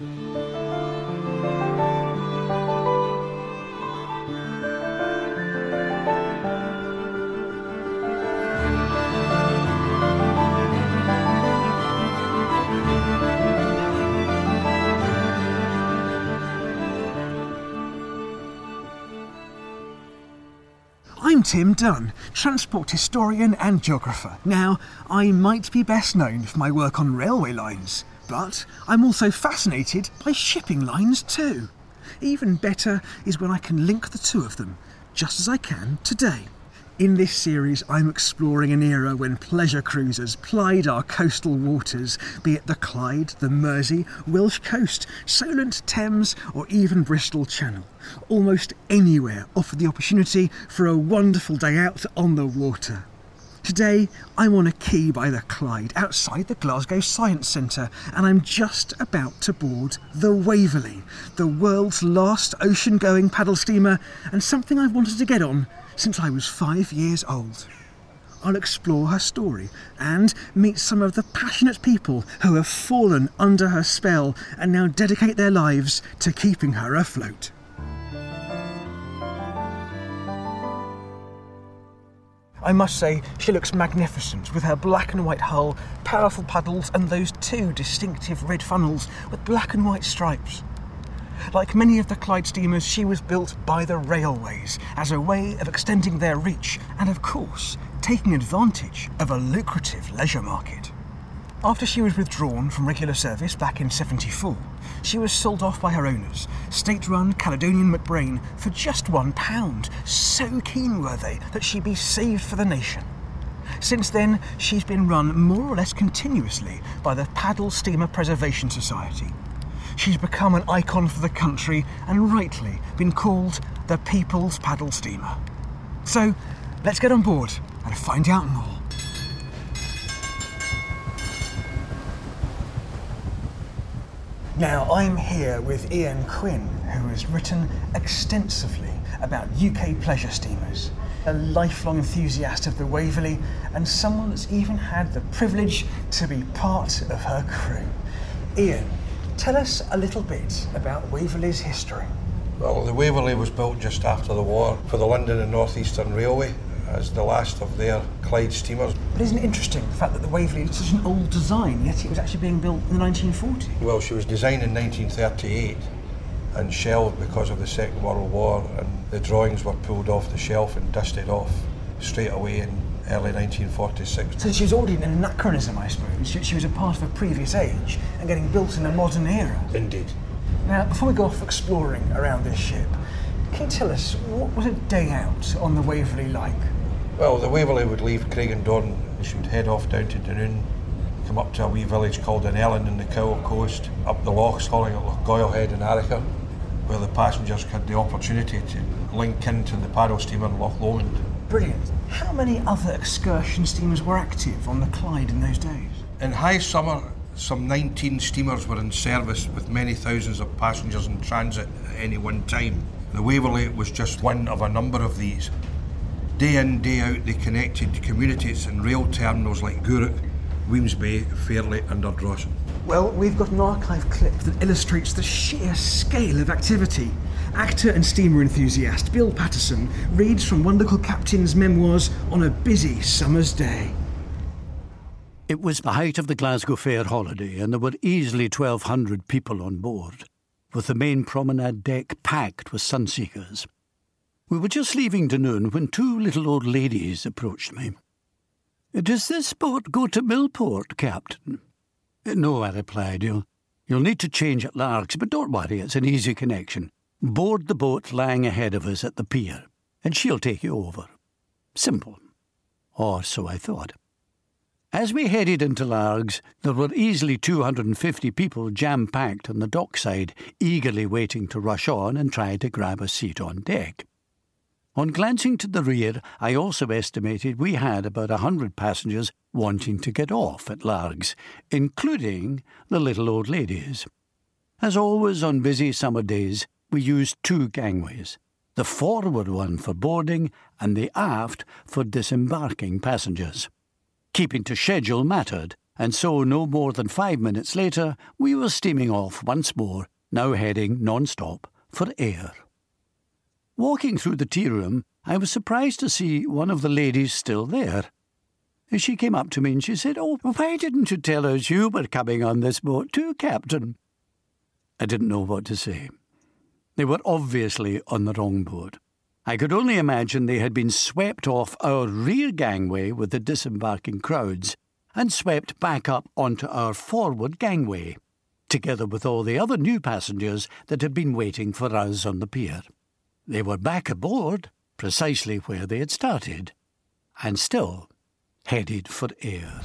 I'm Tim Dunn, transport historian and geographer. Now, I might be best known for my work on railway lines, but I'm also fascinated by shipping lines too. Even better is when I can link the two of them, just as I can today. In this series, I'm exploring an era when pleasure cruisers plied our coastal waters, be it the Clyde, the Mersey, Welsh Coast, Solent, Thames, or even Bristol Channel. Almost anywhere offered the opportunity for a wonderful day out on the water. Today, I'm on a quay by the Clyde outside the Glasgow Science Centre, and I'm just about to board the Waverley, the world's last ocean going paddle steamer, and something I've wanted to get on since I was five years old. I'll explore her story and meet some of the passionate people who have fallen under her spell and now dedicate their lives to keeping her afloat. I must say, she looks magnificent with her black and white hull, powerful paddles, and those two distinctive red funnels with black and white stripes. Like many of the Clyde steamers, she was built by the railways as a way of extending their reach and, of course, taking advantage of a lucrative leisure market. After she was withdrawn from regular service back in 74, she was sold off by her owners, state run Caledonian MacBrayne, for just one pound. So keen were they that she be saved for the nation. Since then, she's been run more or less continuously by the Paddle Steamer Preservation Society. She's become an icon for the country and rightly been called the People's Paddle Steamer. So, let's get on board and find out more. Now, I'm here with Ian Quinn, who has written extensively about UK pleasure steamers, a lifelong enthusiast of the Waverley, and someone that's even had the privilege to be part of her crew. Ian, tell us a little bit about Waverley's history. Well, the Waverley was built just after the war for the London and North Eastern Railway as the last of their Clyde steamers. But isn't it interesting the fact that the Waverley is such an old design, yet it was actually being built in the 1940s? Well, she was designed in 1938 and shelved because of the Second World War, and the drawings were pulled off the shelf and dusted off straight away in early 1946. So she was already an anachronism, I suppose. She, she was a part of a previous age and getting built in a modern era. Indeed. Now, before we go off exploring around this ship, can you tell us what was a day out on the Waverley like? Well, the Waverley would leave Craigendoran. She would head off down to Dunoon, come up to a wee village called Dunellen in the Cowal Coast, up the lochs calling it Lochgoilhead and Arrochar, where the passengers had the opportunity to link into the paddle steamer Loch Lomond. Brilliant. How many other excursion steamers were active on the Clyde in those days? In high summer, some 19 steamers were in service with many thousands of passengers in transit at any one time. The Waverley was just one of a number of these. Day in, day out, they connected communities and rail terminals like Gourock, Wemyss Bay, Fairlie, and Ardrossan. Well, we've got an archive clip that illustrates the sheer scale of activity. Actor and steamer enthusiast Bill Paterson reads from one local captain's memoirs on a busy summer's day. It was the height of the Glasgow Fair holiday, and there were easily 1,200 people on board, with the main promenade deck packed with sunseekers. We were just leaving Dunoon when two little old ladies approached me. Does this boat go to Millport, Captain? No, I replied. You'll, you'll need to change at Largs, but don't worry, it's an easy connection. Board the boat lying ahead of us at the pier, and she'll take you over. Simple. Or so I thought. As we headed into Largs, there were easily 250 people jam packed on the dockside, eagerly waiting to rush on and try to grab a seat on deck. On glancing to the rear, I also estimated we had about a hundred passengers wanting to get off at Largs, including the little old ladies. As always on busy summer days, we used two gangways the forward one for boarding and the aft for disembarking passengers. Keeping to schedule mattered, and so no more than five minutes later, we were steaming off once more, now heading non stop for Ayr. Walking through the tea room, I was surprised to see one of the ladies still there. She came up to me and she said, Oh, why didn't you tell us you were coming on this boat too, Captain? I didn't know what to say. They were obviously on the wrong boat. I could only imagine they had been swept off our rear gangway with the disembarking crowds and swept back up onto our forward gangway, together with all the other new passengers that had been waiting for us on the pier. They were back aboard, precisely where they had started, and still headed for Ayr.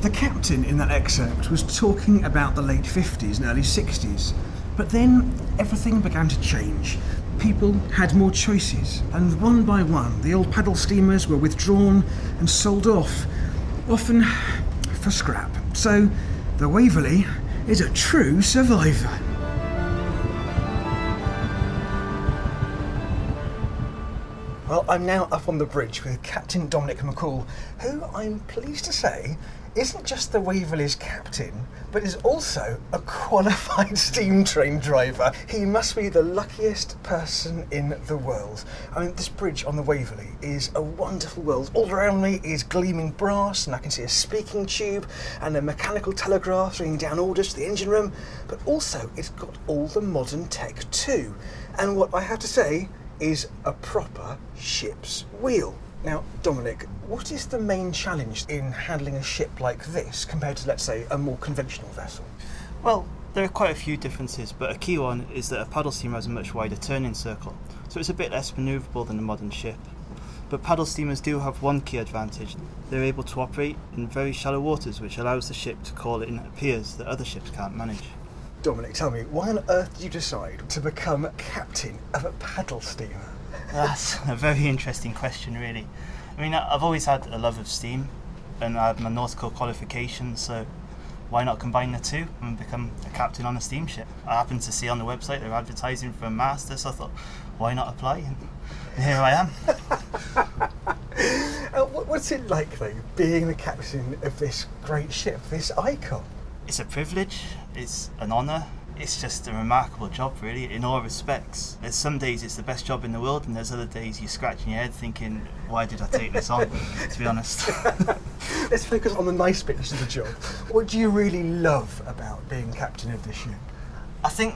The captain in that excerpt was talking about the late 50s and early 60s, but then everything began to change. People had more choices, and one by one, the old paddle steamers were withdrawn and sold off, often for scrap. So, the Waverley is a true survivor. Well, I'm now up on the bridge with Captain Dominic McCall, who I'm pleased to say isn't just the Waverley's captain, but is also a qualified steam train driver. He must be the luckiest person in the world. I mean, this bridge on the Waverley is a wonderful world. All around me is gleaming brass, and I can see a speaking tube and a mechanical telegraph ringing down orders to the engine room, but also it's got all the modern tech too. And what I have to say is a proper ship's wheel. Now, Dominic, what is the main challenge in handling a ship like this compared to, let's say, a more conventional vessel? Well, there are quite a few differences, but a key one is that a paddle steamer has a much wider turning circle, so it's a bit less manoeuvrable than a modern ship. But paddle steamers do have one key advantage they're able to operate in very shallow waters, which allows the ship to call in at piers that other ships can't manage. Dominic, tell me, why on earth did you decide to become captain of a paddle steamer? That's a very interesting question, really. I mean, I've always had a love of steam, and I have my nautical qualifications, so why not combine the two and become a captain on a steamship? I happened to see on the website they're advertising for a master, so I thought, why not apply? And here I am. uh, what's it like, though, being the captain of this great ship, this icon? It's a privilege, it's an honour, it's just a remarkable job, really, in all respects. There's some days it's the best job in the world, and there's other days you're scratching your head thinking, why did I take this on, to be honest. Let's focus on the nice bits of the job. What do you really love about being captain of this ship? I think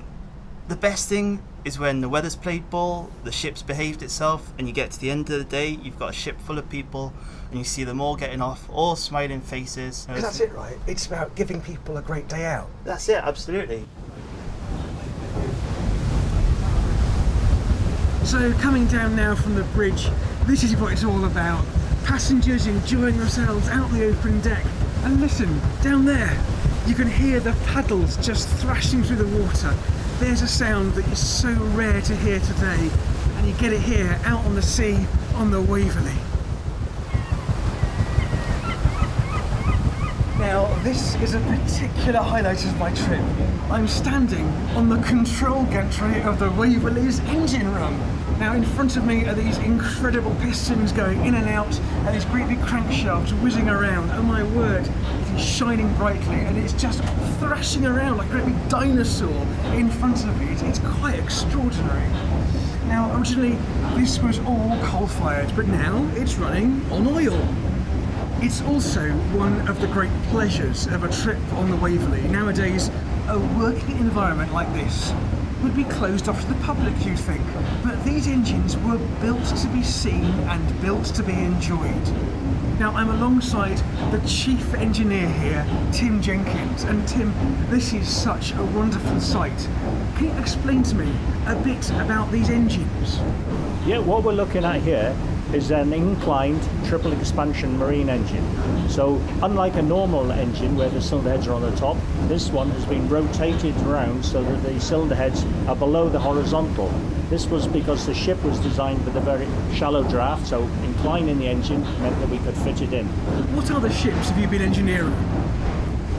the best thing is when the weather's played ball, the ship's behaved itself, and you get to the end of the day, you've got a ship full of people, and you see them all getting off, all smiling faces. That's it, right? It's about giving people a great day out. That's it, absolutely. So, coming down now from the bridge, this is what it's all about. Passengers enjoying themselves out the open deck. And listen, down there, you can hear the paddles just thrashing through the water. There's a sound that is so rare to hear today, and you get it here out on the sea on the Waverley. Now, this is a particular highlight of my trip. I'm standing on the control gantry of the Waverley's engine room. Now in front of me are these incredible pistons going in and out and these great big crankshafts whizzing around. Oh my word, shining brightly and it's just thrashing around like a great big dinosaur in front of me. It's, it's quite extraordinary. Now originally this was all coal-fired but now it's running on oil. It's also one of the great pleasures of a trip on the Waverley. Nowadays, a working environment like this would be closed off to the public, you'd think. But these engines were built to be seen and built to be enjoyed. Now, I'm alongside the chief engineer here, Tim Jenkins. And Tim, this is such a wonderful sight. Can you explain to me a bit about these engines? Yeah, what we're looking at here is an inclined triple expansion marine engine. So unlike a normal engine where the cylinder heads are on the top, this one has been rotated around so that the cylinder heads are below the horizontal. This was because the ship was designed with a very shallow draft, so inclining the engine meant that we could fit it in. What other ships have you been engineering?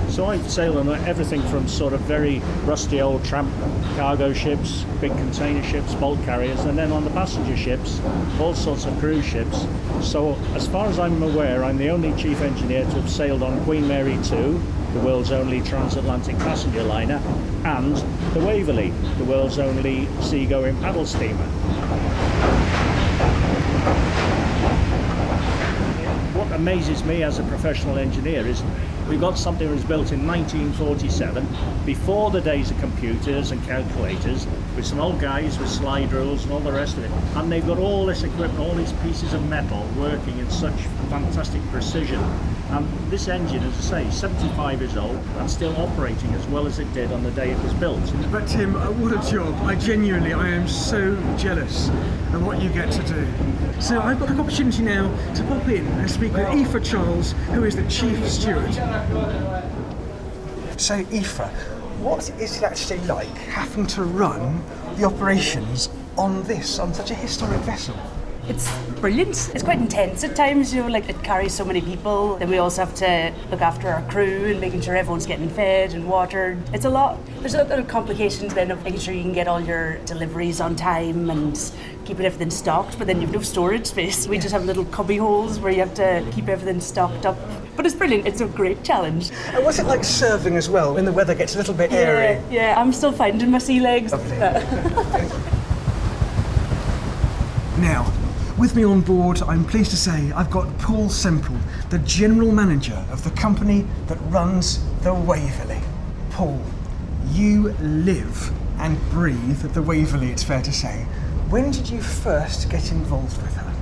So I've sailed on everything from sort of very rusty old tramp cargo ships, big container ships, bulk carriers, and then on the passenger ships, all sorts of cruise ships. So as far as I'm aware, I'm the only chief engineer to have sailed on Queen Mary 2, the world's only transatlantic passenger liner, and the Waverley, the world's only seagoing paddle steamer. What amazes me as a professional engineer is we've got something that was built in 1947, before the days of computers and calculators, with some old guys with slide rules and all the rest of it. And they've got all this equipment, all these pieces of metal working in such fantastic precision. And this engine, as I say, 75 years old and still operating as well as it did on the day it was built. But Tim, what a job. I genuinely, I am so jealous of what you get to do. So I've got an opportunity now to pop in and speak with Aoife Charles, who is the chief steward. So Aoife, what is it actually like having to run the operations on this, on such a historic vessel? It's brilliant. It's quite intense at times, you know, like it carries so many people. Then we also have to look after our crew and making sure everyone's getting fed and watered. It's a lot. There's a lot of complications then of making sure you can get all your deliveries on time and keeping everything stocked, but then you've no storage space. We just have little cubby holes where you have to keep everything stocked up. But it's brilliant. It's a great challenge. And what's it like serving as well when the weather gets a little bit airy? Yeah, yeah. I'm still finding my sea legs. Uh. Now, with me on board, I'm pleased to say I've got Paul Semple, the general manager of the company that runs the Waverley. Paul, you live and breathe the Waverley, it's fair to say. When did you first get involved with her?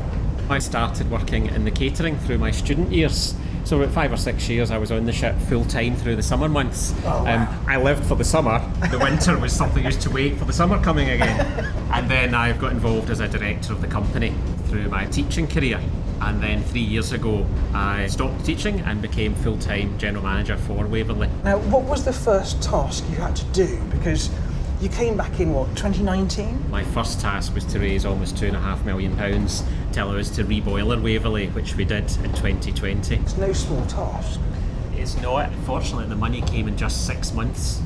I started working in the catering through my student years. So about five or six years, I was on the ship full time through the summer months. Oh, wow. um, I lived for the summer. The winter was something I used to wait for the summer coming again. and then I've got involved as a director of the company through my teaching career. And then three years ago, I stopped teaching and became full time general manager for Waverley. Now, what was the first task you had to do? Because you came back in what, 2019? My first task was to raise almost two and a half million pounds to allow us to reboiler Waverley, which we did in 2020. It's no small task. It's not. Fortunately, the money came in just six months.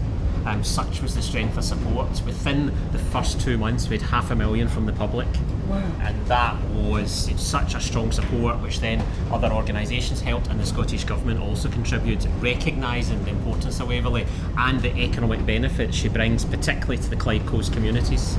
Um, such was the strength of support. Within the first two months, we had half a million from the public. And that was such a strong support, which then other organisations helped, and the Scottish Government also contributed, recognising the importance of Waverley and the economic benefits she brings, particularly to the Clyde Coast communities.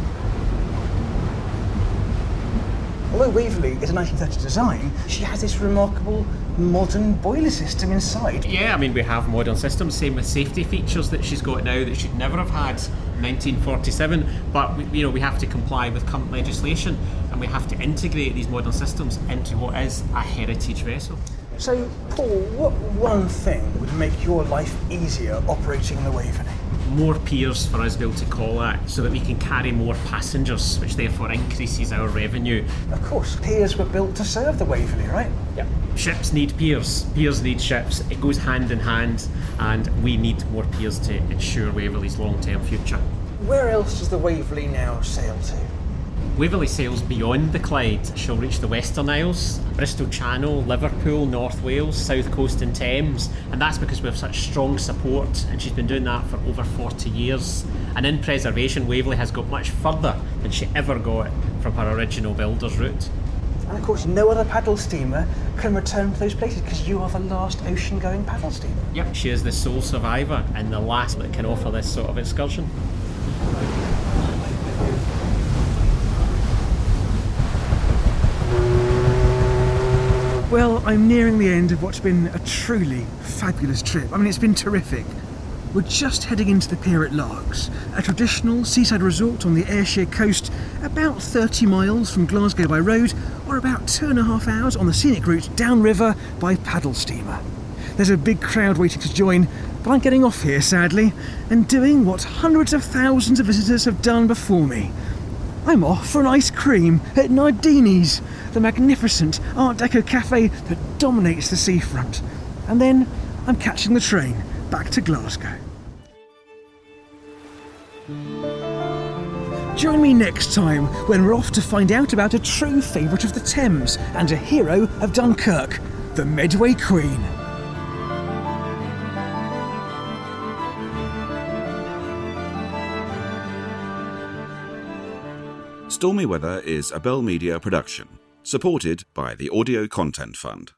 Although Waverley is a 1930 design, she has this remarkable modern boiler system inside. Yeah, I mean, we have modern systems, same with safety features that she's got now that she'd never have had in 1947. But, we, you know, we have to comply with current legislation and we have to integrate these modern systems into what is a heritage vessel. So, Paul, what one thing would make your life easier operating the Waverley? More piers for us to be able to call at so that we can carry more passengers, which therefore increases our revenue. Of course, piers were built to serve the Waverley, right? Yep. Ships need piers, piers need ships. It goes hand in hand, and we need more piers to ensure Waverley's long term future. Where else does the Waverley now sail to? Waverley sails beyond the Clyde. She'll reach the Western Isles, Bristol Channel, Liverpool, North Wales, South Coast and Thames, and that's because we have such strong support and she's been doing that for over 40 years. And in preservation, Waverley has got much further than she ever got from her original builder's route. And of course, no other paddle steamer can return to those places because you are the last ocean going paddle steamer. Yep, she is the sole survivor and the last that can offer this sort of excursion. Well, I'm nearing the end of what's been a truly fabulous trip. I mean, it's been terrific. We're just heading into the pier at Largs, a traditional seaside resort on the Ayrshire coast, about 30 miles from Glasgow by road, or about two and a half hours on the scenic route downriver by paddle steamer. There's a big crowd waiting to join, but I'm getting off here, sadly, and doing what hundreds of thousands of visitors have done before me. I'm off for an ice cream at Nardini's, the magnificent Art Deco cafe that dominates the seafront. And then I'm catching the train back to Glasgow. Join me next time when we're off to find out about a true favourite of the Thames and a hero of Dunkirk, the Medway Queen. Stormy Weather is a Bell Media production supported by the Audio Content Fund.